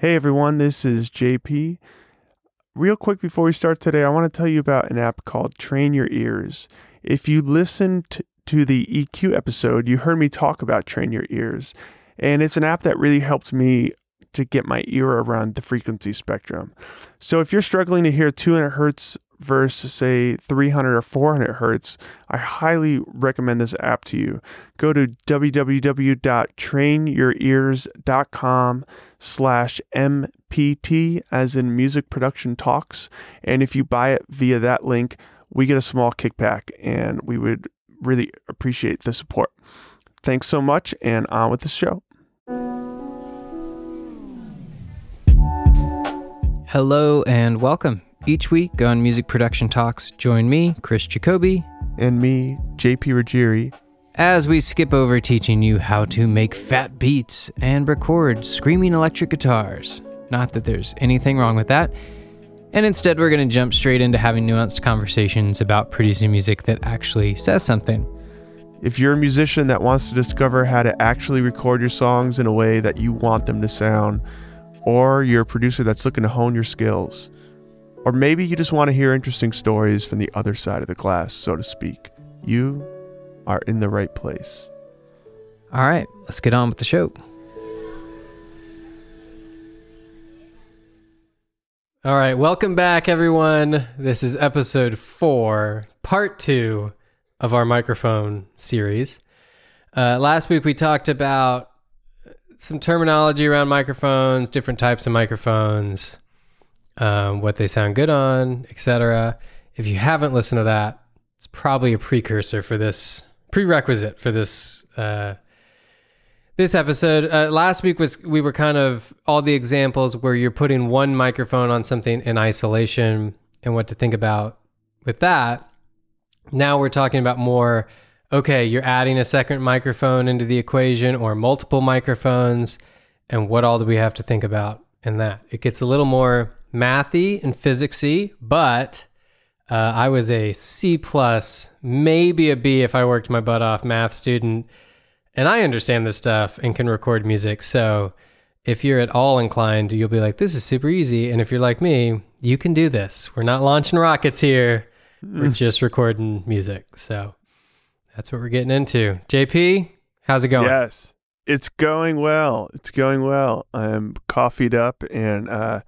Hey everyone, this is JP. Real quick before we start today, I want to tell you about an app called Train Your Ears. If you listened to the EQ episode, you heard me talk about Train Your Ears, and it's an app that really helped me to get my ear around the frequency spectrum. So if you're struggling to hear 200 hertz versus say 300 or 400 hertz, I highly recommend this app to you. Go to www.trainyourears.com slash MPT as in music production talks. And if you buy it via that link, we get a small kickback and we would really appreciate the support. Thanks so much and on with the show. Hello and welcome. Each week on Music Production Talks, join me, Chris Jacoby, and me, JP Ruggieri, as we skip over teaching you how to make fat beats and record screaming electric guitars. Not that there's anything wrong with that. And instead, we're going to jump straight into having nuanced conversations about producing music that actually says something. If you're a musician that wants to discover how to actually record your songs in a way that you want them to sound, or you're a producer that's looking to hone your skills, or maybe you just want to hear interesting stories from the other side of the glass, so to speak. You are in the right place. All right, let's get on with the show. All right, welcome back, everyone. This is episode four, part two of our microphone series. Uh, last week we talked about some terminology around microphones, different types of microphones, um, what they sound good on, etc. If you haven't listened to that, it's probably a precursor for this prerequisite for this uh, this episode. Uh, last week was we were kind of all the examples where you're putting one microphone on something in isolation and what to think about with that. Now we're talking about more. Okay, you're adding a second microphone into the equation or multiple microphones, and what all do we have to think about in that? It gets a little more mathy and physicsy, but uh, I was a C plus, maybe a B if I worked my butt off math student, and I understand this stuff and can record music. So if you're at all inclined, you'll be like, "This is super easy," and if you're like me, you can do this. We're not launching rockets here; we're just recording music. So that's what we're getting into. JP, how's it going? Yes. It's going well. It's going well. I'm coffeeed up and uh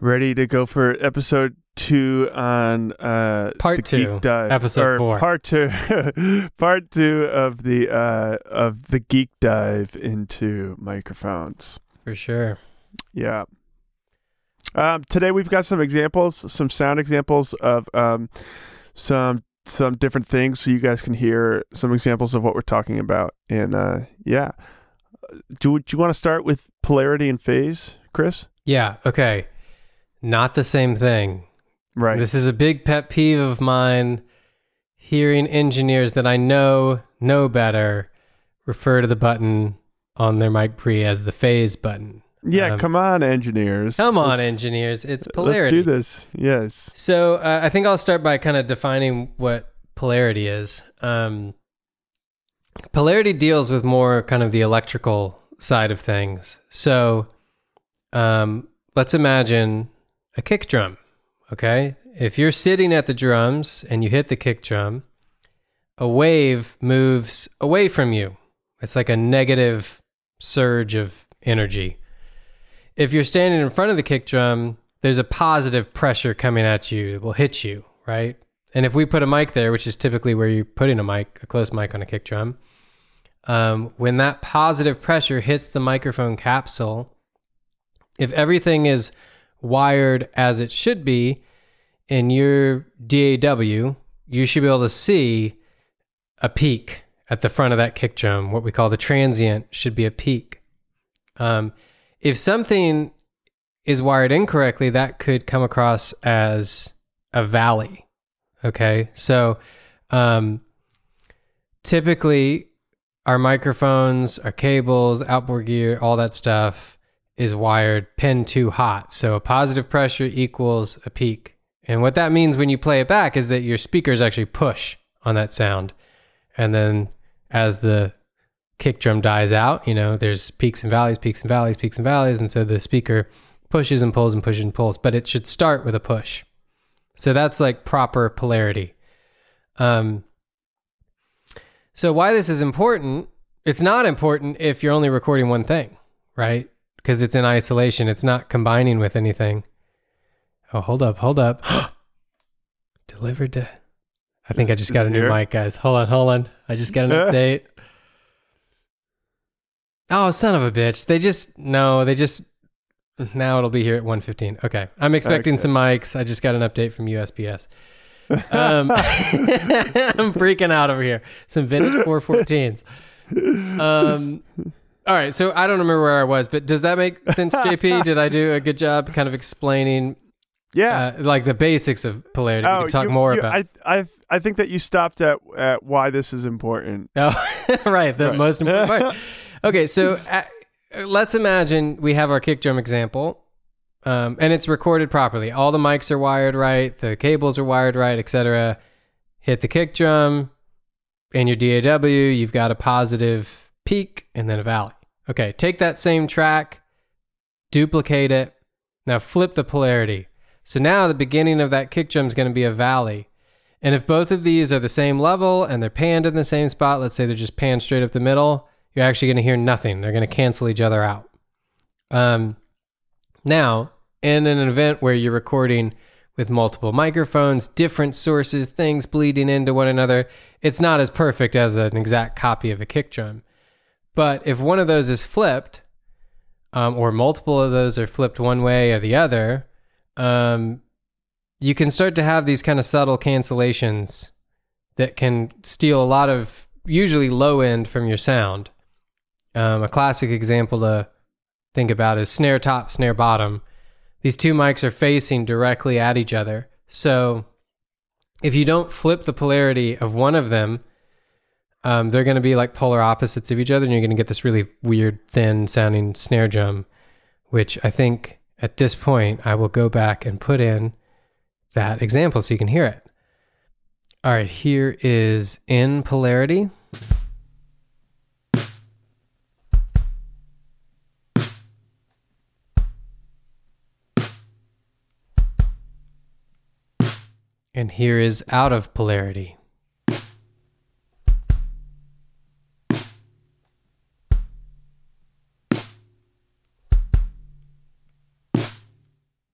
ready to go for episode two on uh part two. Dive, episode four. part two. Part two of the uh of the geek dive into microphones. For sure. Yeah. Um today we've got some examples some sound examples of um some some different things so you guys can hear some examples of what we're talking about. And uh yeah. Do, do you want to start with polarity and phase chris? Yeah okay not the same thing. Right. This is a big pet peeve of mine. Hearing engineers that I know know better refer to the button on their mic pre as the phase button. Yeah, um, come on, engineers. Come let's, on, engineers. It's polarity. Let's do this. Yes. So uh, I think I'll start by kind of defining what polarity is. Um, polarity deals with more kind of the electrical side of things. So um, let's imagine a kick drum. Okay. If you're sitting at the drums and you hit the kick drum, a wave moves away from you. It's like a negative surge of energy. If you're standing in front of the kick drum, there's a positive pressure coming at you. It will hit you, right? And if we put a mic there, which is typically where you're putting a mic, a close mic on a kick drum, um, when that positive pressure hits the microphone capsule, if everything is wired as it should be in your DAW, you should be able to see a peak at the front of that kick drum. What we call the transient should be a peak. Um, if something is wired incorrectly, that could come across as a valley. Okay. So um, typically, our microphones, our cables, outboard gear, all that stuff is wired pin two hot. So a positive pressure equals a peak. And what that means when you play it back is that your speakers actually push on that sound. And then as the kick drum dies out, you know, there's peaks and valleys, peaks and valleys, peaks and valleys. And so the speaker pushes and pulls and pushes and pulls, but it should start with a push. So that's like proper polarity. Um, so why this is important, it's not important if you're only recording one thing, right? Because it's in isolation, it's not combining with anything. Oh, hold up, hold up. Delivered to. I think I just got a new Here? mic, guys. Hold on, hold on. I just got an update. Oh, son of a bitch. They just no, they just now it'll be here at 115. Okay. I'm expecting Okay. some mics. I just got an update from USPS. Um, I'm freaking out over here. Some vintage 414s. Um, all right. So I don't remember where I was, but does that make sense, JP? Did I do a good job kind of explaining Yeah. uh, like the basics of polarity? we can talk you- more you- about. I, I, I think that you stopped at, at why this is important. Oh, right. The Right. most important part. Okay, so uh, let's imagine we have our kick drum example, um, and it's recorded properly. All the mics are wired right, the cables are wired right, etc. Hit the kick drum in your DAW. You've got a positive peak and then a valley. Okay, take that same track, duplicate it. Now flip the polarity. So now the beginning of that kick drum is going to be a valley. And if both of these are the same level and they're panned in the same spot, let's say they're just panned straight up the middle, you're actually going to hear nothing. They're going to cancel each other out. Um, now, in an event where you're recording with multiple microphones, different sources, things bleeding into one another, it's not as perfect as an exact copy of a kick drum. But if one of those is flipped, um, or multiple of those are flipped one way or the other, um, you can start to have these kind of subtle cancellations that can steal a lot of usually low end from your sound. Um, a classic example to think about is snare top, snare bottom. These two mics are facing directly at each other. So if you don't flip the polarity of one of them, um, they're going to be like polar opposites of each other, and you're going to get this really weird, thin sounding snare drum, which I think at this point I will go back and put in that example so you can hear it. All right, here is in polarity. And here is out of polarity.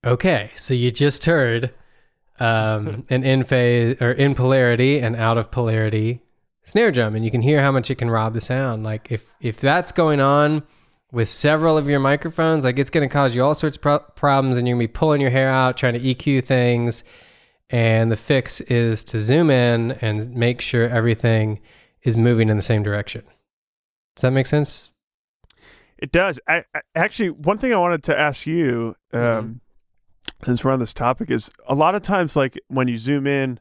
Okay, so you just heard um, an in phase or in polarity and out of polarity snare drum, and you can hear how much it can rob the sound. Like if if that's going on with several of your microphones, like it's going to cause you all sorts of pro- problems, and you're going to be pulling your hair out trying to EQ things. And the fix is to zoom in and make sure everything is moving in the same direction. Does that make sense? It does. I, I, actually, one thing I wanted to ask you, um, Mhm. Since we're on this topic, is a lot of times, like when you zoom in,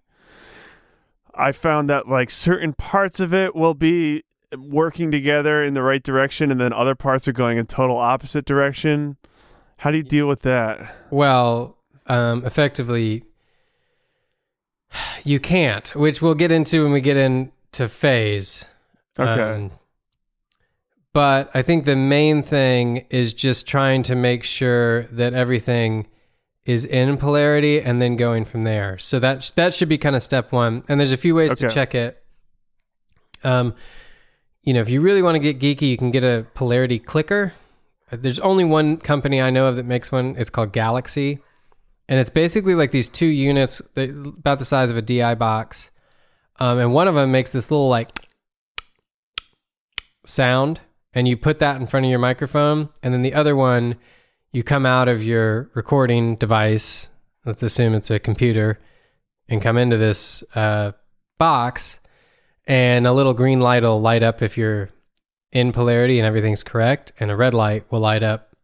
I found that like certain parts of it will be working together in the right direction, and then other parts are going in total opposite direction. How do you deal with that? Well, um, effectively, you can't, which we'll get into when we get into phase. Okay. Um, but I think the main thing is just trying to make sure that everything is in polarity and then going from there. So that that should be kind of step one. And there's a few ways to check it. Um, you know, if you really want to get geeky, you can get a polarity clicker. Uh, There's only one company I know of that makes one. It's called Galaxy, and it's basically like these two units about the size of a DI box, um, and one of them makes this little like sound, and you put that in front of your microphone, and then the other one, you come out of your recording device. Let's assume it's a computer, and come into this uh, box, and a little green light will light up if you're in polarity and everything's correct, and a red light will light up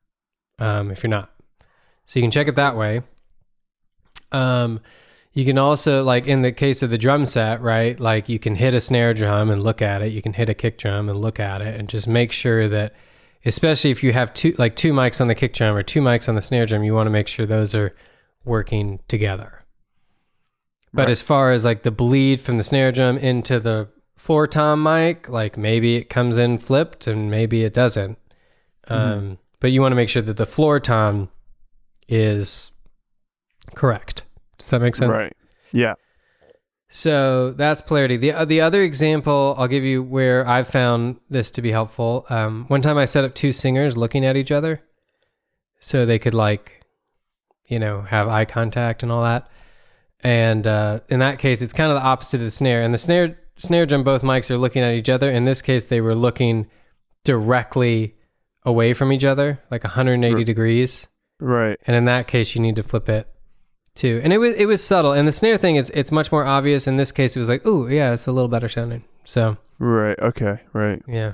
um, if you're not. So you can check it that way. Um, you can also, like in the case of the drum set, right? Like you can hit a snare drum and look at it. You can hit a kick drum and look at it, and just make sure that, especially if you have two, like two mics on the kick drum or two mics on the snare drum, you want to make sure those are working together. But Right. as far as like the bleed from the snare drum into the floor tom mic, like maybe it comes in flipped and maybe it doesn't. Um, but you want to make sure that the floor tom is correct. Does that make sense? Right. Yeah. So that's polarity. The uh, the other example I'll give you where I've found this to be helpful. Um, one time I set up two singers looking at each other, so they could like, you know, have eye contact and all that. And uh, in that case, it's kind of the opposite of the snare. And the snare snare drum, both mics are looking at each other. In this case, they were looking directly away from each other, like 180 Right. degrees. Right. And in that case, you need to flip it too. And it was it was subtle. And the snare thing is it's much more obvious. In this case, it was like, oh yeah, it's a little better sounding. So Right. Okay. Right. yeah.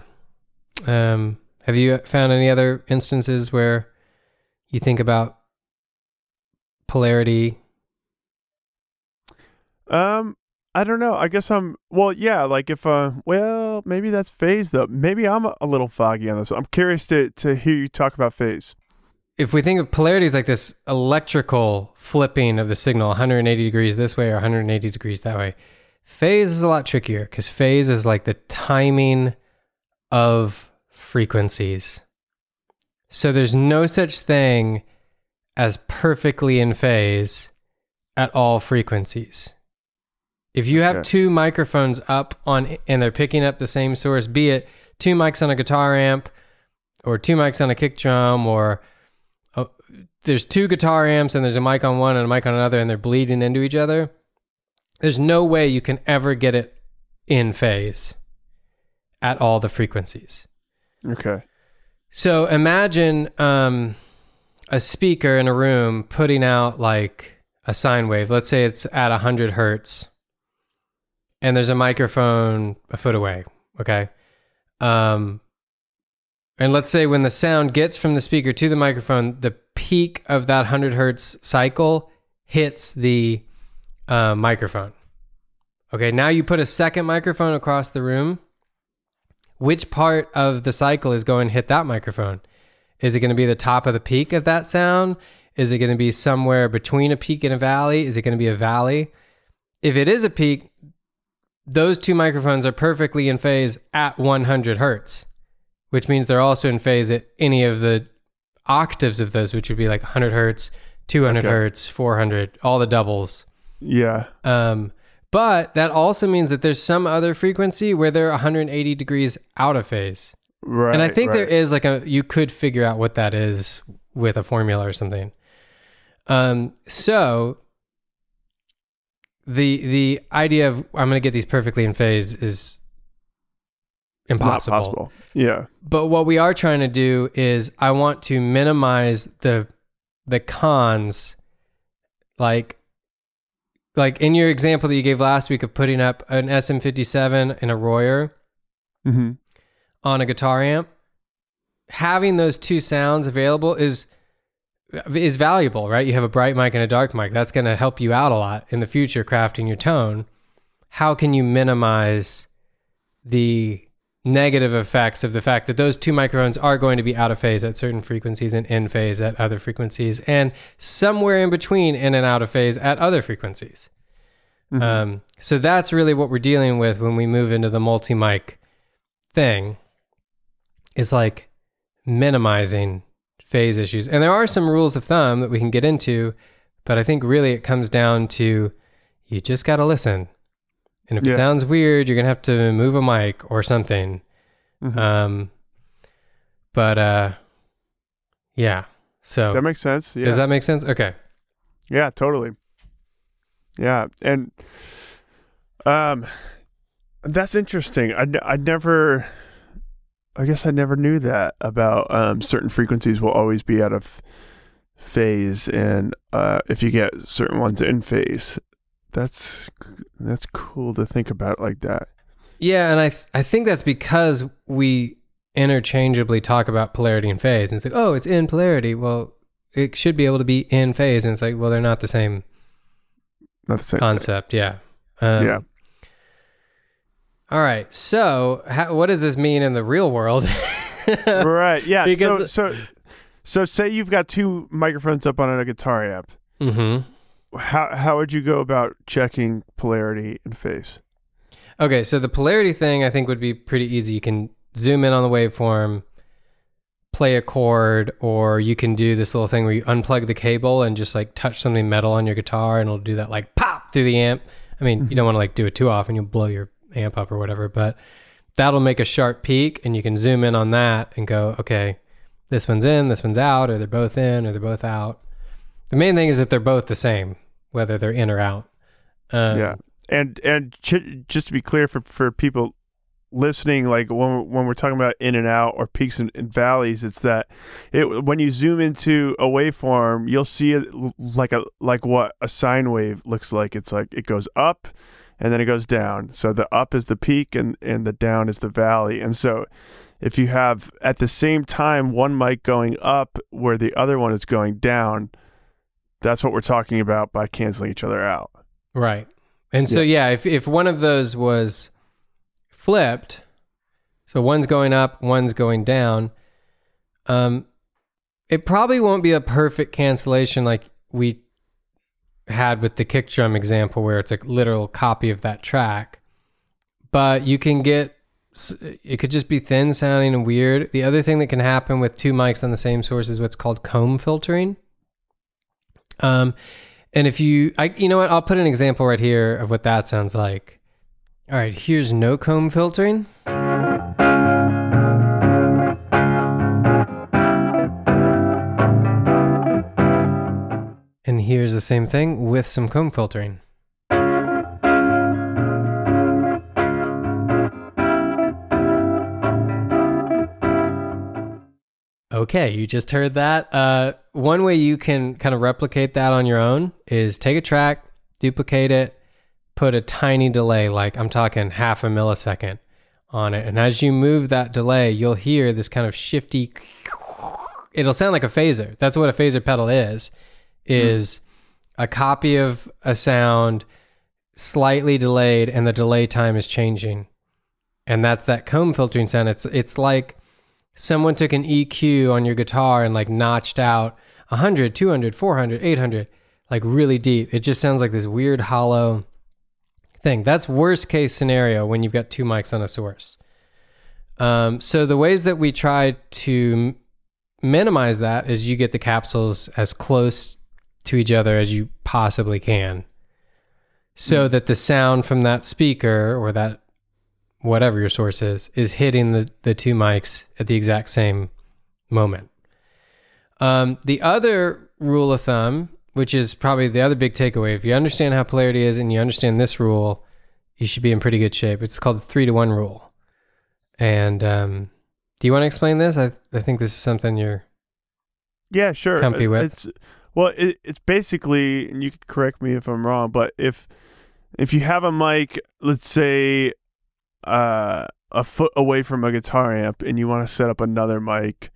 Um, have you found any other instances where you think about polarity? Um, I don't know. I guess I'm. Well, yeah. Like if uh, well, maybe that's phase though. Maybe I'm a, a little foggy on this. I'm curious to to hear you talk about phase. If we think of polarities like this electrical flipping of the signal 180 degrees this way or 180 degrees that way, phase is a lot trickier because phase is like the timing of frequencies. So there's no such thing as perfectly in phase at all frequencies. If you have Okay. two microphones up on and they're picking up the same source, be it two mics on a guitar amp or two mics on a kick drum or there's two guitar amps and there's a mic on one and a mic on another and they're bleeding into each other, there's no way you can ever get it in phase at all the frequencies. Okay. So imagine um, a speaker in a room putting out like a sine wave. Let's say it's at 100 hertz and there's a microphone a foot away. Okay. Um, and let's say when the sound gets from the speaker to the microphone, the peak of that 100 hertz cycle hits the uh, microphone. Okay. Now you put a second microphone across the room which part of the cycle is going to hit that microphone? Is it going to be the top of the peak of that sound? Is it going to be somewhere between a peak and a valley? Is it going to be a valley? If it is a peak, those two microphones are perfectly in phase at 100 hertz, which means they're also in phase at any of the octaves of those, which would be like 100 hertz, 200 Okay. hertz, 400, all the doubles. Yeah. Um, but that also means that there's some other frequency where they're 180 degrees out of phase. Right. and I think there right. is like a you could figure out what that is with a formula or something. Um, so the the idea of I'm going to get these perfectly in phase is impossible. Not possible. Yeah. But what we are trying to do is I want to minimize the the cons like like in your example that you gave last week of putting up an SM57 and a Royer Mm-hmm. on a guitar amp having those two sounds available is is valuable right you have a bright mic and a dark mic that's going to help you out a lot in the future crafting your tone how can you minimize the negative effects of the fact that those two microphones are going to be out of phase at certain frequencies and in phase at other frequencies and somewhere in between in and out of phase at other frequencies Mhm. um, so that's really what we're dealing with when we move into the multi mic thing is like minimizing phase issues. And there are some rules of thumb that we can get into, but I think really it comes down to you just got to listen. And if it sounds weird, you're going to have to move a mic or something. Mhm. Um, but uh, yeah. So that makes sense. Yeah. does that make sense? Okay. Yeah, totally. Yeah, and um, that's interesting. I I never, I guess I never knew that about um certain frequencies will always be out of phase, and uh, if you get certain ones in phase, that's that's cool to think about like that. Yeah, and I th- I think that's because we interchangeably talk about polarity and phase, and it's like, oh, it's in polarity. Well, it should be able to be in phase, and it's like, well, they're not the same Not the same. thing. concept. Yeah. Um, yeah. All right. So, how, what does this mean in the real world? right. Yeah. because- so so so say you've got two microphones up on a guitar amp. hmm How how would you go about checking polarity and phase? Okay, so the polarity thing I think would be pretty easy. You can zoom in on the waveform, play a chord, or you can do this little thing where you unplug the cable and just like touch something metal on your guitar and it'll do that like pop through the amp. I mean, you mm-hmm. don't want to like do it too often, you'll blow your amp up or whatever, but that'll make a sharp peak and you can zoom in on that and go, okay, this one's in, this one's out, or they're both in, or they're both out. The main thing is that they're both the same, whether they're in or out. Um, yeah, and and ch- just to be clear for for people listening, like when we're, when we're talking about in and out or peaks and, and valleys, it's that it when you zoom into a waveform, you'll see it like a like what a sine wave looks like. It's like it goes up and then it goes down. So the up is the peak and and the down is the valley. And so if you have at the same time one mic going up where the other one is going down, that's what we're talking about by canceling each other out. Right. And so yeah, if if one of those was flipped, so one's going up, one's going down, um it probably won't be a perfect cancellation like we had with the kick drum example where it's a literal copy of that track. But you can get it could just be thin sounding and weird. The other thing that can happen with two mics on the same source is what's called comb filtering. Um, and if you, I, you know what, I'll put an example right here of what that sounds like. All right, here's no comb filtering. And here's the same thing with some comb filtering. Okay, you just heard that. Uh, one way you can kind of replicate that on your own is take a track, duplicate it, put a tiny delay, like I'm talking half a millisecond on it. And as you move that delay, you'll hear this kind of shifty, it'll sound like a phaser. That's what a phaser pedal is, hmm. is a copy of a sound slightly delayed and the delay time is changing. And that's that comb filtering sound. It's, it's like, someone took an EQ on your guitar and like notched out 100, 200, 400, 800, like really deep. It just sounds like this weird hollow thing. That's worst case scenario when you've got two mics on a source. Um, so the ways that we try to m- minimize that is you get the capsules as close to each other as you possibly can so that the sound from that speaker or that whatever your source is, is hitting the, the two mics at the exact same moment. Um, the other rule of thumb, which is probably the other big takeaway, if you understand how polarity is and you understand this rule, you should be in pretty good shape. It's called the three to one rule. And um, do you want to explain this? I, I think this is something you're. Yeah, sure. Comfy Uh, with. It's well, it, it's basically, and you can correct me if I'm wrong, but if if you have a mic, let's say, uh, a foot away from a guitar amp, and you want to set up another mic,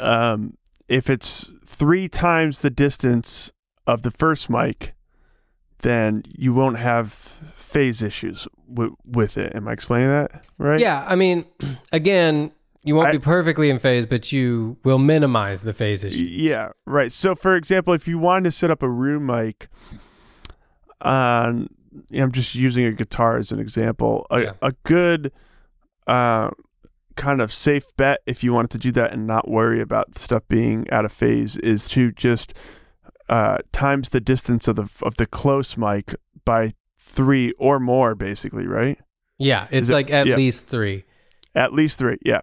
um, if it's three times the distance of the first mic, then you won't have phase issues w- with it. Am I explaining that right? Yeah, I mean, again, you won't I- be perfectly in phase, but you will minimize the phase issue. Yeah, right. So, for example, if you wanted to set up a room mic, um, I'm just using a guitar as an example. A, Yeah. a good, uh, kind of safe bet if you wanted to do that and not worry about stuff being out of phase is to just uh, times the distance of the of the close mic by three or more, basically, right? Yeah, it's it- like at yeah. least three. At least three, yeah.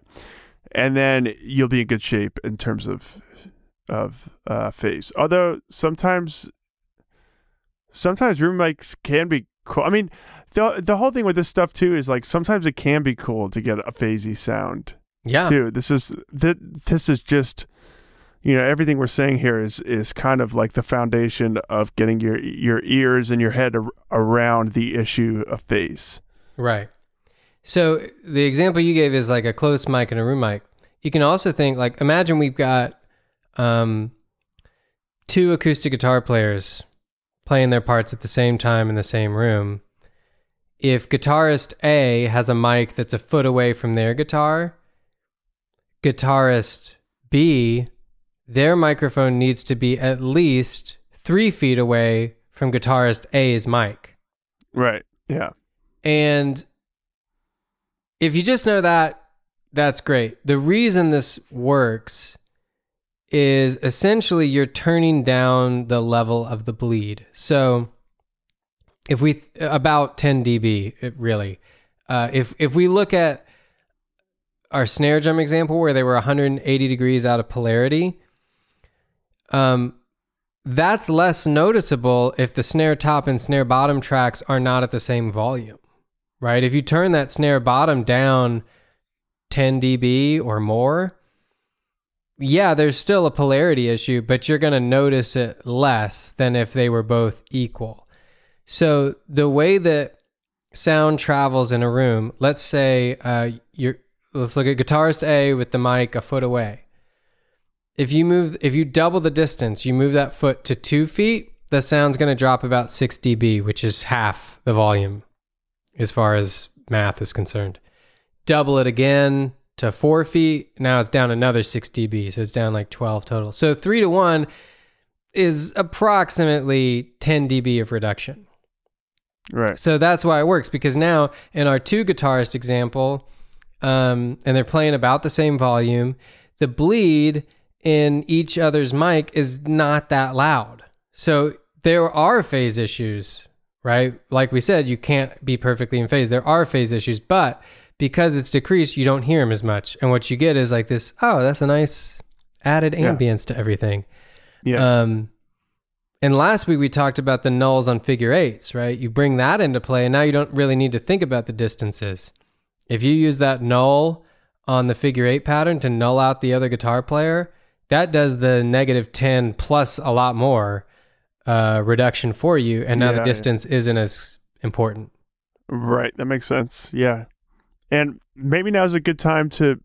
And then you'll be in good shape in terms of of uh, phase. Although sometimes sometimes room mics can be cool. I mean, the the whole thing with this stuff too is like sometimes it can be cool to get a phasey sound Yeah. too. This is th- this is just you know everything we're saying here is is kind of like the foundation of getting your your ears and your head ar- around the issue of phase. Right. So the example you gave is like a close mic and a room mic. You can also think like imagine we've got um, two acoustic guitar players playing their parts at the same time in the same room. If guitarist A has a mic that's a foot away from their guitar, guitarist B, their microphone needs to be at least three feet away from guitarist A's mic. Right. Yeah. And if you just know that, that's great. The reason this works is essentially you're turning down the level of the bleed. So if we about 10 dB, it really. Uh, if if we look at our snare drum example where they were 180 degrees out of polarity, um, that's less noticeable if the snare top and snare bottom tracks are not at the same volume, right? If you turn that snare bottom down 10 dB or more, yeah, there's still a polarity issue, but you're going to notice it less than if they were both equal. So the way that sound travels in a room, let's say uh, you're let's look at guitarist A with the mic a foot away. If you move, if you double the distance, you move that foot to two feet, the sound's going to drop about 6 dB, which is half the volume as far as math is concerned. Double it again to four feet, now it's down another 6 dB, so it's down like 12 total. So three to one is approximately 10 dB of reduction. Right. So that's why it works because now in our two guitarist example, um, and they're playing about the same volume. The bleed in each other's mic is not that loud. So there are phase issues, right? Like we said, you can't be perfectly in phase. There are phase issues, but because it's decreased, you don't hear them as much. And what you get is like this, oh, that's a nice added ambience yeah. to everything. Yeah. Um, and last week we talked about the nulls on figure eights, right? You bring that into play, and now you don't really need to think about the distances. If you use that null on the figure eight pattern to null out the other guitar player, that does the negative 10 plus a lot more uh, reduction for you. And now yeah, the distance yeah. isn't as important. Right. That makes sense. Yeah. And maybe now is a good time to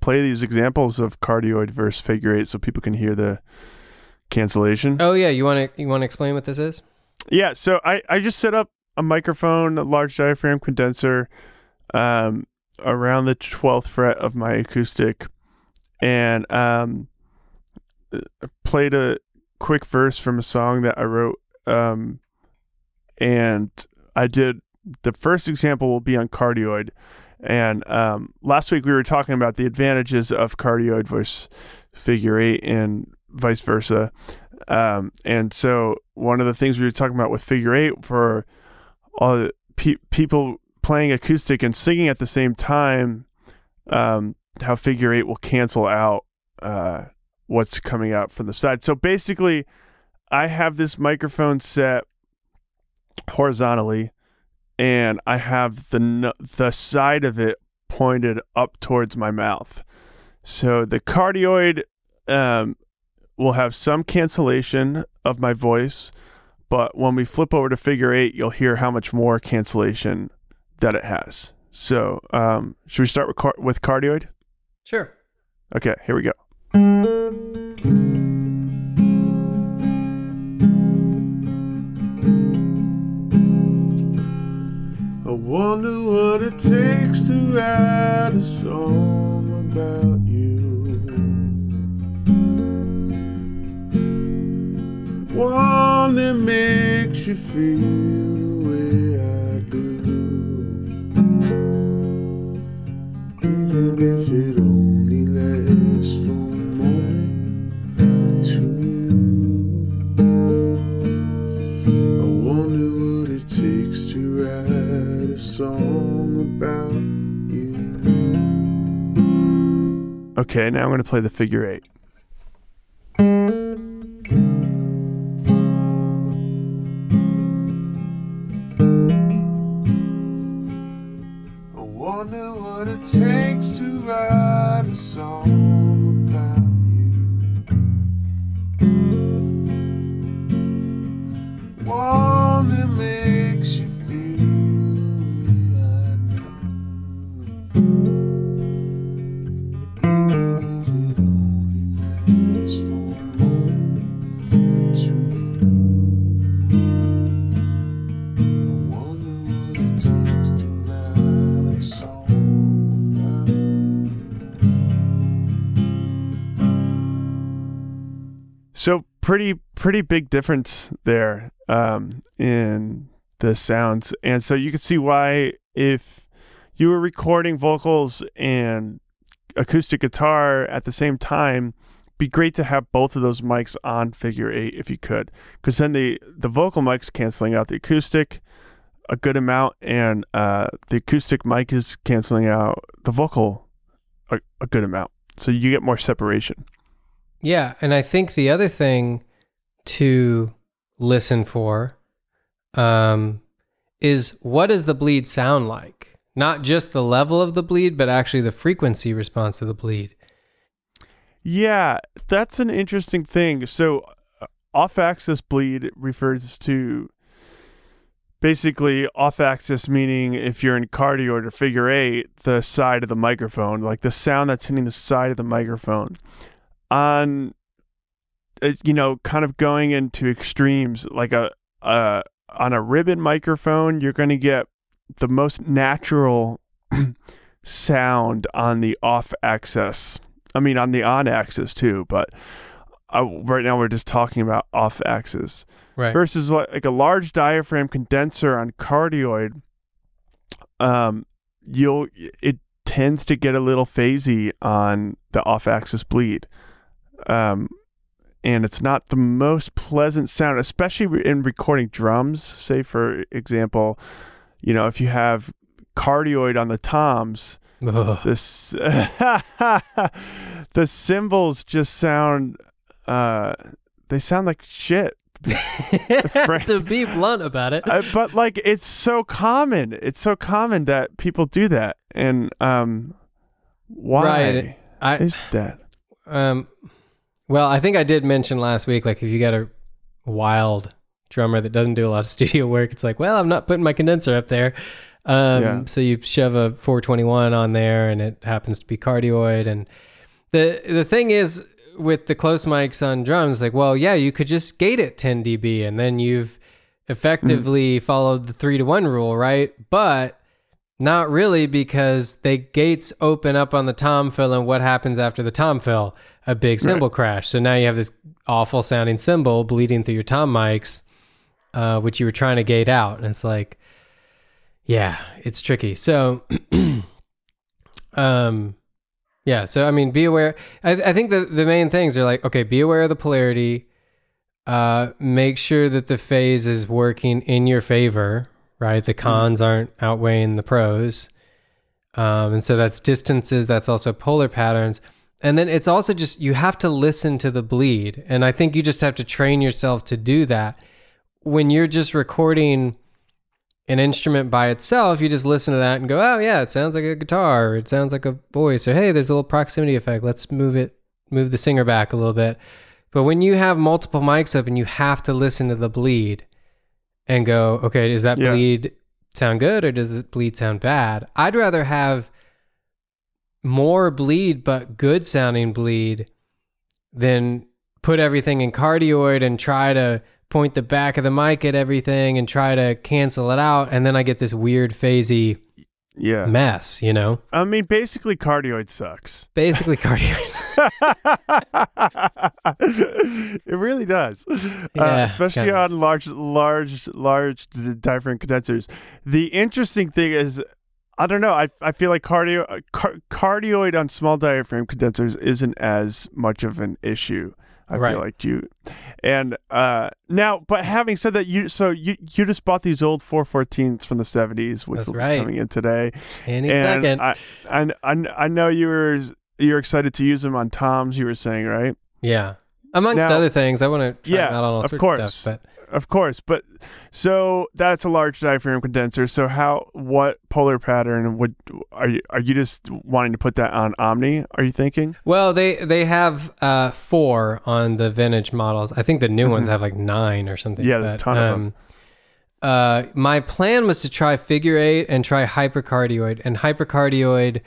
play these examples of cardioid versus figure eight so people can hear the cancellation. Oh yeah, you want to you want to explain what this is? Yeah, so I I just set up a microphone, a large diaphragm condenser, um, around the 12th fret of my acoustic and um, played a quick verse from a song that I wrote. Um, and I did the first example will be on cardioid. And um, last week we were talking about the advantages of cardioid versus figure eight and vice versa. Um, and so one of the things we were talking about with figure eight for all the pe- people playing acoustic and singing at the same time, um, how figure eight will cancel out uh, what's coming out from the side. So basically, I have this microphone set horizontally, and I have the the side of it pointed up towards my mouth. So the cardioid um, will have some cancellation of my voice, but when we flip over to figure eight, you'll hear how much more cancellation that it has. So, um, should we start with, car- with cardioid? Sure. Okay, here we go. Wonder what it takes to write a song about you. One that makes you feel the way I do. even if it Okay, now I'm going to play the figure eight. So pretty pretty big difference there um, in the sounds. And so you can see why if you were recording vocals and acoustic guitar at the same time, be great to have both of those mics on figure 8 if you could cuz then the the vocal mic's canceling out the acoustic a good amount and uh, the acoustic mic is canceling out the vocal a, a good amount. So you get more separation. Yeah, and I think the other thing to listen for um, is what does the bleed sound like? Not just the level of the bleed, but actually the frequency response to the bleed. Yeah, that's an interesting thing. So, uh, off axis bleed refers to basically off axis, meaning if you're in cardioid or figure eight, the side of the microphone, like the sound that's hitting the side of the microphone. On, uh, you know, kind of going into extremes, like a, a on a ribbon microphone, you're going to get the most natural sound on the off axis. I mean, on the on axis too, but uh, right now we're just talking about off axis. Right. Versus like, like a large diaphragm condenser on cardioid, um, you'll it tends to get a little phasey on the off axis bleed. Um, and it's not the most pleasant sound, especially in recording drums. Say, for example, you know, if you have cardioid on the toms, Ugh. this the cymbals just sound uh they sound like shit. to be blunt about it. Uh, but like it's so common. It's so common that people do that. And um why Right. I is that? um well, I think I did mention last week like if you got a wild drummer that doesn't do a lot of studio work, it's like, well, I'm not putting my condenser up there. Um Yeah. so you shove a 421 on there and it happens to be cardioid and the the thing is with the close mics on drums like, well, yeah, you could just gate it 10 dB and then you've effectively followed the 3 to 1 rule, right? But not really because the gates open up on the tom fill and what happens after the tom fill? A big cymbal crash. So now you have this awful sounding cymbal bleeding through your tom mics, uh, which you were trying to gate out. And it's like, yeah, it's tricky. So, um, yeah. So I mean, be aware. I, I think the the main things are like, okay, be aware of the polarity. Uh, make sure that the phase is working in your favor, right? The cons aren't outweighing the pros. Um, and so that's distances, that's also polar patterns. And then it's also just, you have to listen to the bleed. And I think you just have to train yourself to do that. When you're just recording an instrument by itself, you just listen to that and go, oh, yeah, it sounds like a guitar, or it sounds like a voice, or hey, there's a little proximity effect. Let's move it, move the singer back a little bit. But when you have multiple mics up and you have to listen to the bleed and go, okay, does that Yeah. bleed sound good or does it bleed sound bad? I'd rather have more bleed but good sounding bleed than put everything in cardioid and try to point the back of the mic at everything and try to cancel it out and then I get this weird phasey Yeah. mess, you know? I mean basically cardioid sucks. Basically cardioid. it really does. uh, especially kinda on large, large, large d- diaphragm condensers. The interesting thing is, I don't know. I, I feel like cardio uh, car- cardioid on small diaphragm condensers isn't as much of an issue. I Right. feel like you, and uh, now, but having said that, you so you you just bought these old 414s from the 70s, which That's will be coming in today Any and second. I, I, I, I know you were you're excited to use them on toms. You were saying right? yeah. Amongst Now- other things, I want to try Yeah, out on all of sorts course. of stuff. Of course, but so that's a large diaphragm condenser. So how what polar pattern would are you are you just wanting to put that on Omni? Are you thinking? Well, they they have uh, four on the vintage models. I think the new ones Mhm. have like nine or something. Yeah, there's a ton of them. Uh, my plan was to try figure eight and try hypercardioid, and hypercardioid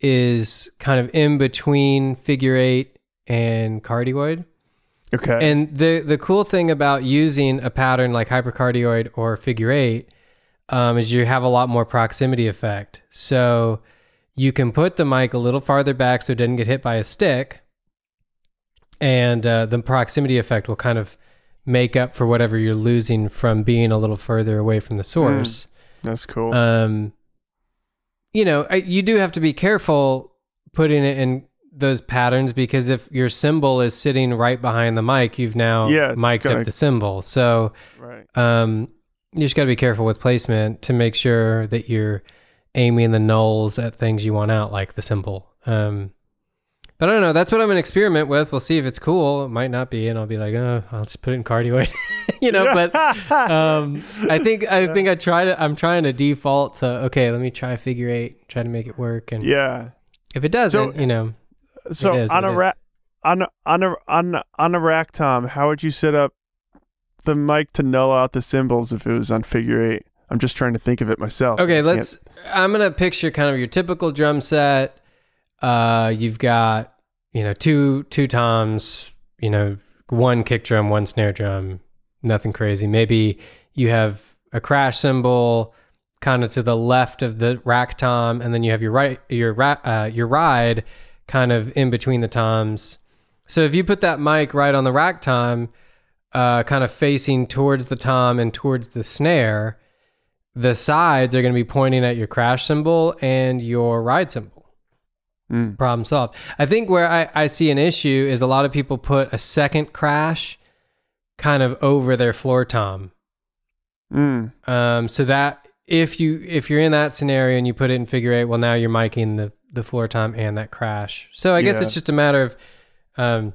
is kind of in between figure eight and cardioid. Okay. And the the cool thing about using a pattern like hypercardioid or figure eight um, is you have a lot more proximity effect. So you can put the mic a little farther back so it doesn't get hit by a stick, and uh, the proximity effect will kind of make up for whatever you're losing from being a little further away from the source. That's cool. Um, you know, I, you do have to be careful putting it in those patterns because if your cymbal is sitting right behind the mic, you've now Yeah, mic'd up the cymbal. So right. um, you just got to be careful with placement to make sure that you're aiming the nulls at things you want out, like the cymbal. Um, but I don't know. That's what I'm going to experiment with. We'll see if it's cool. It might not be, and I'll be like, oh, I'll just put it in cardioid, you know. But um, I think I think I try to. I'm trying to default to okay. Let me try figure eight. Try to make it work, and yeah. if it doesn't, you know, So is on a rack on on a on on a rack tom, how would you set up the mic to null out the cymbals if it was on figure eight? I'm just trying to think of it myself. Okay, let's. I'm gonna picture kind of your typical drum set. Uh, you've got you know two two toms, you know one kick drum, one snare drum, nothing crazy. Maybe you have a crash cymbal kind of to the left of the rack tom, and then you have your right your ra- uh, your ride kind of in between the toms. So if you put that mic right on the rack tom, uh, kind of facing towards the tom and towards the snare the sides are going to be pointing at your crash cymbal and your ride cymbal. Mm. Problem solved. I think where I, I see an issue is a lot of people put a second crash kind of over their floor tom. Mm. Um, so that if you if you're in that scenario and you put it in figure eight, well now you're miking the the floor time and that crash. So I guess Yeah. it's just a matter of um,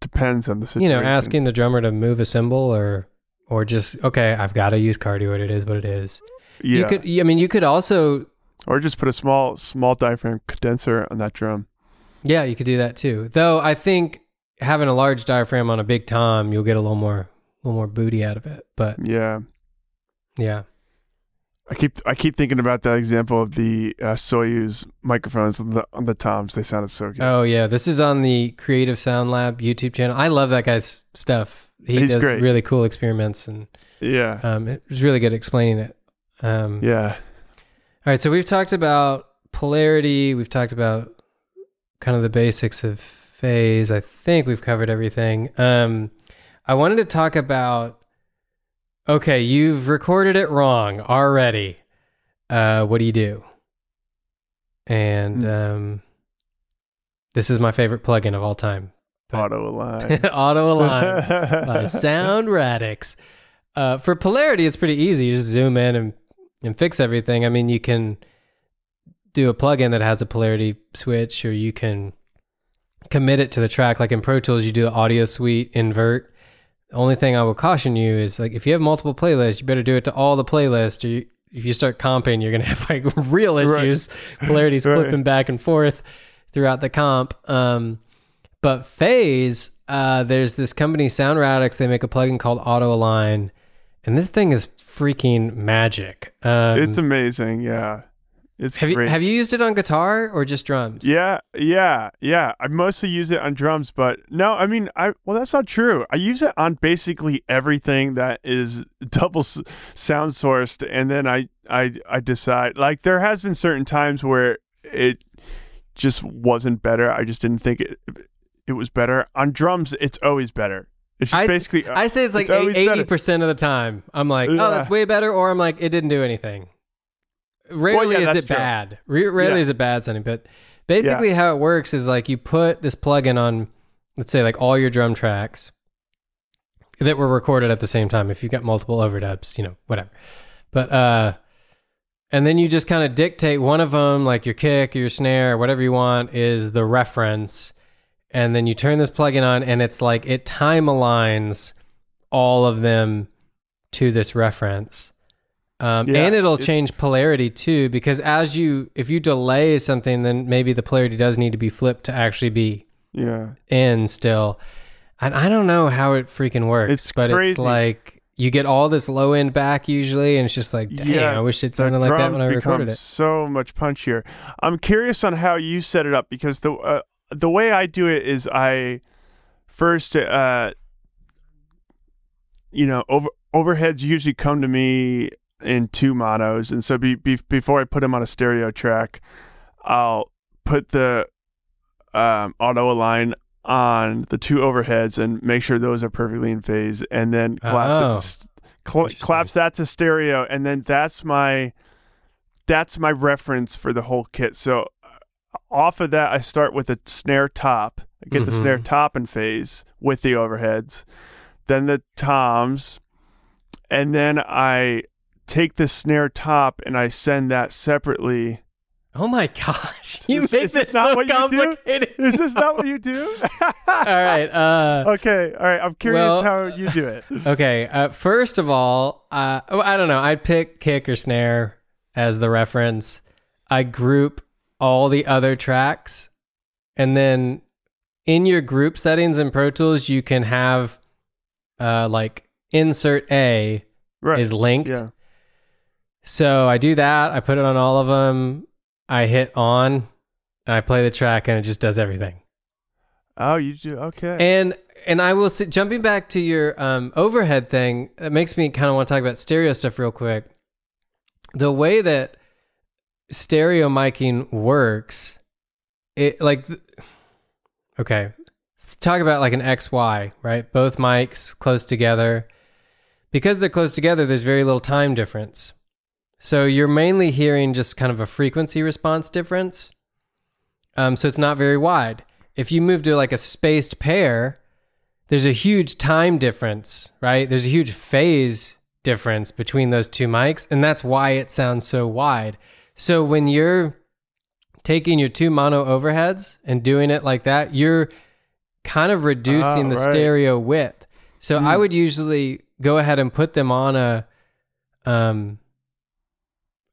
Depends on the situation. you know asking the drummer to move a cymbal or or just okay I've got to use cardioid. It is what it is. Yeah. You could I mean you could also or just put a small small diaphragm condenser on that drum. Yeah, you could do that too. Though I think having a large diaphragm on a big tom, you'll get a little more, a little more booty out of it. But Yeah. yeah, I keep I keep thinking about that example of the uh, Soyuz microphones on the on the toms. They sounded so good. oh yeah, this is on the Creative Sound Lab YouTube channel. I love that guy's stuff. He He's does great. really cool experiments, and yeah. um, it was really good at explaining it. Um, Yeah. All right, so we've talked about polarity. We've talked about kind of the basics of phase. I think we've covered everything. Um, I wanted to talk about. Okay, you've recorded it wrong already. Uh, what do you do? And Hmm. um, this is my favorite plugin of all time. Auto align. Auto Align by Sound Radix. Uh, for polarity, it's pretty easy. You just zoom in and, and fix everything. I mean, you can do a plugin that has a polarity switch, or you can commit it to the track. Like in Pro Tools, you do the AudioSuite invert. The only thing I will caution you is like if you have multiple playlists, you better do it to all the playlists. Or you, if you start comping, you're gonna have like real Right. issues. Polarity's Right. flipping back and forth throughout the comp. Um, but phase, uh, there's this company, Sound Radix. They make a plugin called Auto Align, and this thing is freaking magic. Um, it's amazing. Yeah. It's have you have you used it on guitar or just drums? Yeah, yeah, yeah. I mostly use it on drums, but no, I mean, I well, that's not true. I use it on basically everything that is double s- sound sourced, and then I, I, I decide. Like there has been certain times where it just wasn't better. I just didn't think it, it was better. On drums, it's always better. It's just I- basically. I say it's like eighty percent of the time. I'm like, Yeah. oh, that's way better, or I'm like, it didn't do anything. Rarely yeah, is it true. bad. Re- rarely Yeah. is it bad sounding, but basically how it works is like you put this plugin on, let's say like all your drum tracks that were recorded at the same time. If you've got multiple overdubs, you know, whatever. But uh, and then you just kind of dictate one of them, like your kick or your snare or whatever you want, is the reference. And then you turn this plugin on, and it's like it time aligns all of them to this reference. Um, Yeah, and it'll it- change polarity too, because as you, if you delay something, then maybe the polarity does need to be flipped to actually be yeah, in still. And I don't know how it freaking works, It's but it's like you get all this low end back usually, and it's just like, dang, Yeah, I wish it sounded like that when I recorded it. so much punchier. I'm curious on how you set it up because the uh, the way I do it is I first uh you know over overheads usually come to me in two monos and so be, be, before I put them on a stereo track I'll put the um, auto align on the two overheads and make sure those are perfectly in phase, and then collapse Oh. it, cl- collapse that to stereo, and then that's my that's my reference for the whole kit. So uh, off of that, I start with the snare top. I get the snare Mhm. top in phase with the overheads, then the toms, and then I take the snare top and I send that separately. Oh my gosh. You Is- make is this this not so what you do? complicated. Is this not what you do? All right. Uh, okay, all right. I'm curious Well- how you do it. okay. Uh, first of all, uh, oh, I don't know. I'd pick kick or snare as the reference. I group all the other tracks. And then in your group settings in Pro Tools, you can have uh, like insert A Right. is linked. yeah. So I do that. I put it on all of them. I hit on and I play the track and it just does everything. Oh, you do. Okay. And and I will say, jumping back to your um, overhead thing, that makes me kind of want to talk about stereo stuff real quick. The way that stereo miking works, it like, okay, let's talk about like an XY, right? Both mics close together. Because they're close together, there's very little time difference. So you're mainly hearing just kind of a frequency response difference. Um, so it's not very wide. If you move to like a spaced pair, there's a huge time difference, right? There's a huge phase difference between those two mics, and that's why it sounds so wide. So when you're taking your two mono overheads and doing it like that, you're kind of reducing Ah, the right. stereo width. So I Mm. would usually go ahead and put them on a um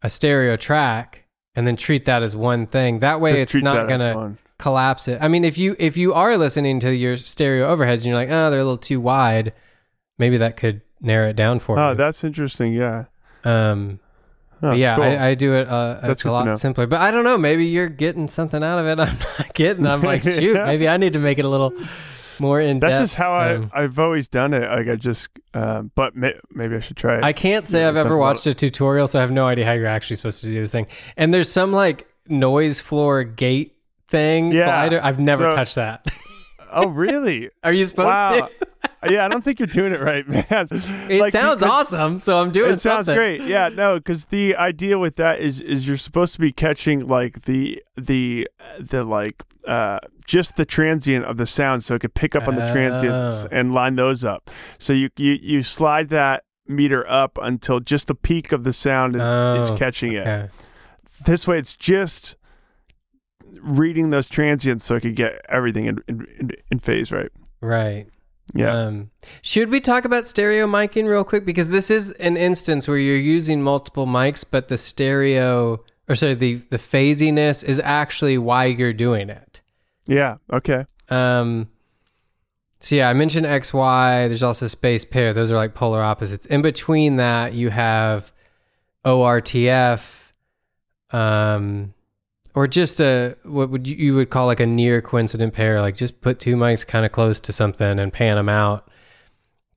a stereo track and then treat that as one thing. That way Just it's not gonna collapse it. I mean, if you if you are listening to your stereo overheads and you're like, oh, they're a little too wide, maybe that could narrow it down for you. Oh, you. that's interesting. Yeah. um, yeah, cool. I, I do it. Uh, That's it's a lot simpler. But I don't know. Maybe you're getting something out of it. I'm not getting. I'm like, shoot, Yeah. maybe I need to make it a little more in depth. That's depth. just how I Um, I've always done it. Like I just, um, but may, maybe I should try it. I can't say Yeah, I've ever a lot watched a tutorial, so I have no idea how you're actually supposed to do this thing. And there's some like noise floor gate thing Yeah. slider. I've never So- touched that. oh, really? Are you supposed wow. to? Yeah, I don't think you're doing it right, man. It Like, sounds because- awesome, so I'm doing It sounds something. great. Yeah, no, because the idea with that is is you're supposed to be catching like the the the like uh just the transient of the sound, so it could pick up on the transients Oh. and line those up. So you you you slide that meter up until just the peak of the sound is is Oh, catching it. Okay. This way, it's just reading those transients, so it could get everything in in, in, in phase, right? Right. Yeah. Um, should we talk about stereo miking real quick? Because this is an instance where you're using multiple mics, but the stereo, or sorry, the the phasiness is actually why you're doing it. yeah. Okay. Um, so yeah, I mentioned X Y. There's also space pair. Those are like polar opposites. In between that, you have ORTF, um, or just a what would you, you would call like a near coincident pair. Like just put two mics kind of close to something and pan them out.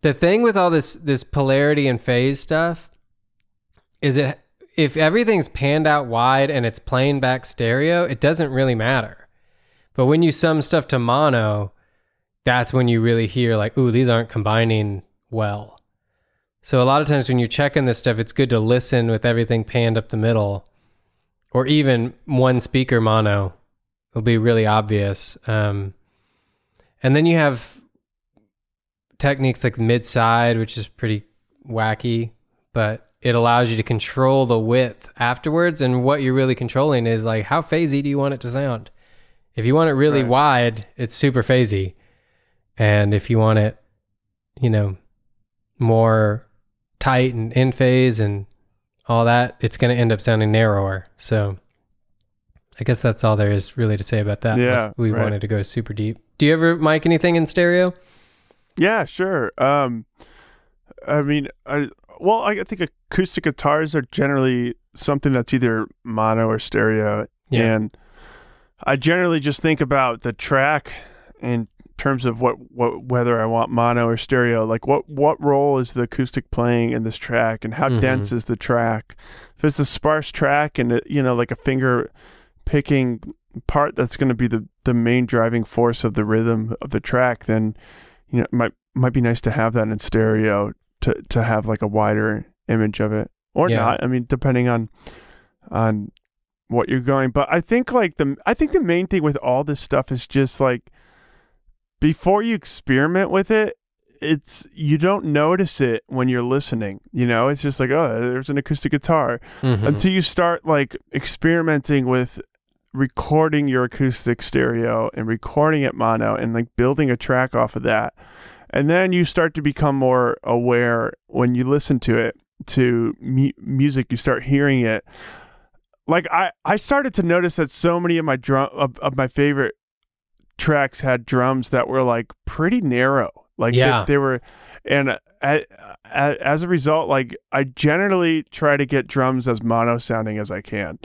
The thing with all this this polarity and phase stuff is it if everything's panned out wide and it's playing back stereo, it doesn't really matter. But when you sum stuff to mono, that's when you really hear like, ooh, these aren't combining well. So a lot of times when you're checking this stuff, it's good to listen with everything panned up the middle, or even one speaker mono. It'll be really obvious. Um, and then you have techniques like mid side, which is pretty wacky, but it allows you to control the width afterwards. And what you're really controlling is like how phasey do you want it to sound? If you want it really Right. wide, it's super phasey. And if you want it, you know, more tight and in phase and all that, it's going to end up sounding narrower. So I guess that's all there is really to say about that. Yeah, We right. wanted to go super deep. Do you ever mic anything in stereo? Yeah, sure. Um, I mean, I well, I think acoustic guitars are generally something that's either mono or stereo, Yeah. and I generally just think about the track in terms of what, what whether I want mono or stereo. Like, what what role is the acoustic playing in this track, and how Mhm. dense is the track? If it's a sparse track and it, you know, like a finger picking part that's going to be the the main driving force of the rhythm of the track, then you know it might might be nice to have that in stereo to to have like a wider image of it or Yeah. not. I mean, depending on on what you're going. But I think like the I think the main thing with all this stuff is just like before you experiment with it, it's you don't notice it when you're listening. You know, it's just like oh, there's an acoustic guitar Mhm. until you start like experimenting with recording your acoustic stereo and recording it mono and like building a track off of that. And then you start to become more aware when you listen to it to mu- music you start hearing it. Like I I started to notice that so many of my drum of, of my favorite tracks had drums that were like pretty narrow. Like they- Yeah. they, were and as a result like I generally try to get drums as mono sounding as I can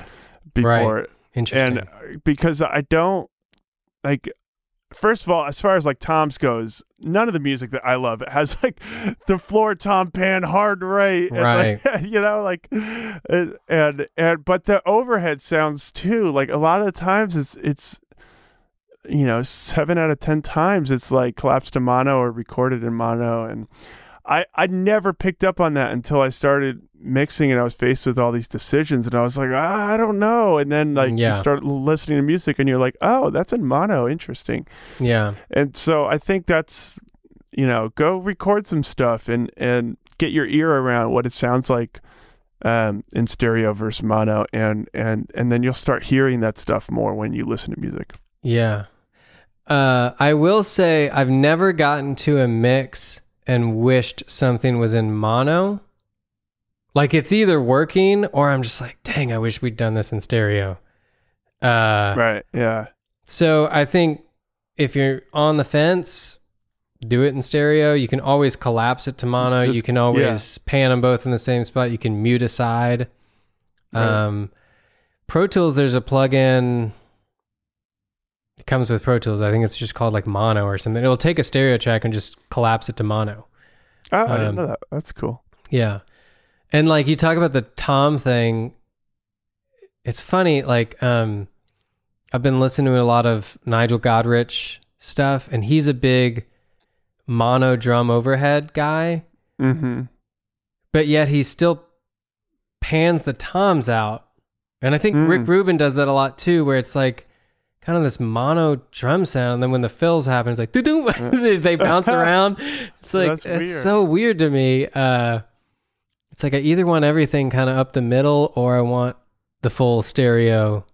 before Interesting. and uh, because I don't like first of all as far as like Tom's goes none of the music that I love has like the floor tom pan hard right and, like, you know like and, and and but the overhead sounds too like a lot of the times it's it's you know 7 out of 10 times it's like collapsed to mono or recorded in mono and I, I never picked up on that until I started mixing and I was faced with all these decisions and I was like, ah, I don't know. And then like Yeah. you start listening to music and you're like, oh, that's in mono. Interesting. yeah. And so I think that's, you know, go record some stuff and, and get your ear around what it sounds like um, in stereo versus mono. And, and, and then you'll start hearing that stuff more when you listen to music. Yeah. Uh, I will say I've never gotten to a mix and wished something was in mono. Like it's either working or I'm just like, dang, I wish we'd done this in stereo. Uh, right. Yeah. So I think if you're on the fence, do it in stereo. You can always collapse it to mono. Just- you can always pan them both in the same spot. You can mute aside. Right. Um, Pro Tools, there's a plugin. It comes with Pro Tools. I think it's just called like mono or something. It'll take a stereo track and just collapse it to mono. Oh, I didn't Um, know that. That's cool. Yeah. And like you talk about the Tom thing, it's funny, like um I've been listening to a lot of Nigel Godrich stuff and he's a big mono drum overhead guy, Mm-hmm. but yet he still pans the toms out. And I think Rick Mm. Rubin does that a lot too, where it's like kind of this mono drum sound, and then when the fills happen, it's like doo-doo, they bounce around. It's like That's it's weird. so weird to me. Uh, it's like I either want everything kind of up the middle, or I want the full stereo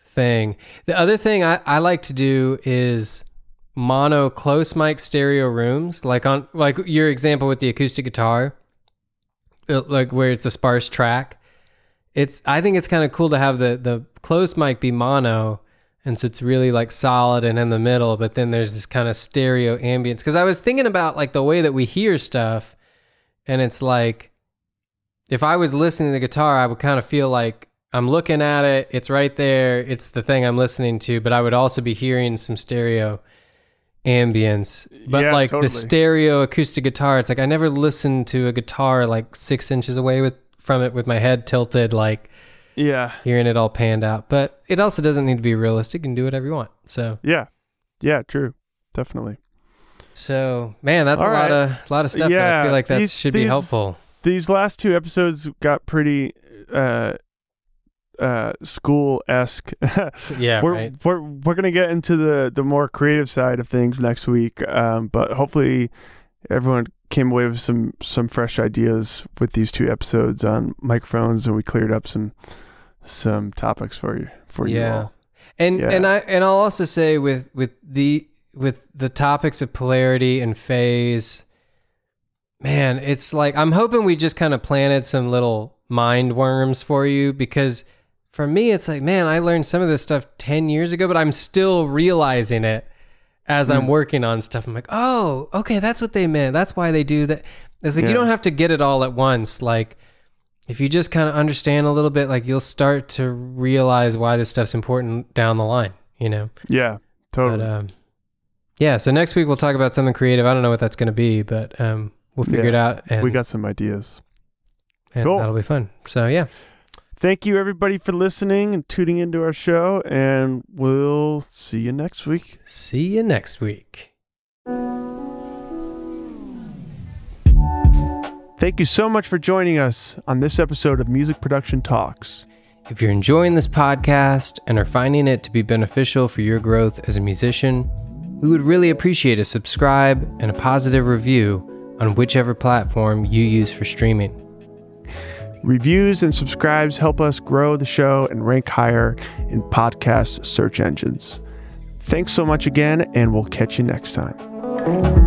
thing. The other thing I, I like to do is mono close mic stereo rooms, like on like your example with the acoustic guitar, uh, like where it's a sparse track. It's I think it's kind of cool to have the the close mic be mono, and so it's really like solid and in the middle. But then there's this kind of stereo ambience because I was thinking about like the way that we hear stuff, and it's like if I was listening to the guitar, I would kind of feel like I'm looking at it. It's right there. It's the thing I'm listening to, but I would also be hearing some stereo ambience. But Yeah, like totally. the stereo acoustic guitar, it's like I never listened to a guitar like six inches away with from it with my head tilted, like Yeah. hearing it all panned out. But it also doesn't need to be realistic and do whatever you want. So Yeah. Yeah. True. Definitely. so man, that's All a lot of a lot of stuff. but I feel like that these- should be helpful. These last two episodes got pretty uh uh school esque. Yeah, we're, right. we're we're gonna get into the the more creative side of things next week. Um, but hopefully everyone came away with some some fresh ideas with these two episodes on microphones, and we cleared up some some topics for you for you Yeah. all. And Yeah. and I and I'll also say with with the with the topics of polarity and phase, man, it's like I'm hoping we just kind of planted some little mind worms for you because for me it's like, man, I learned some of this stuff 10 years ago, but I'm still realizing it as I'm Mm. working on stuff. I'm like, "Oh, okay, that's what they meant. That's why they do that." It's like you don't have to get it all at once. Like if you just kind of understand a little bit, like you'll start to realize why this stuff's important down the line, you know? Yeah, totally. But um, yeah, so next week we'll talk about something creative. I don't know what that's going to be, but um, we'll figure Yeah, it out and, we got some ideas. and cool. that'll be fun. So yeah, Thank you, everybody, for listening and tuning into our show, and we'll see you next week. See you next week. Thank you so much for joining us on this episode of Music Production Talks. If you're enjoying this podcast and are finding it to be beneficial for your growth as a musician, we would really appreciate a subscribe and a positive review on whichever platform you use for streaming. Reviews and subscribes help us grow the show and rank higher in podcast search engines. Thanks so much again, and we'll catch you next time.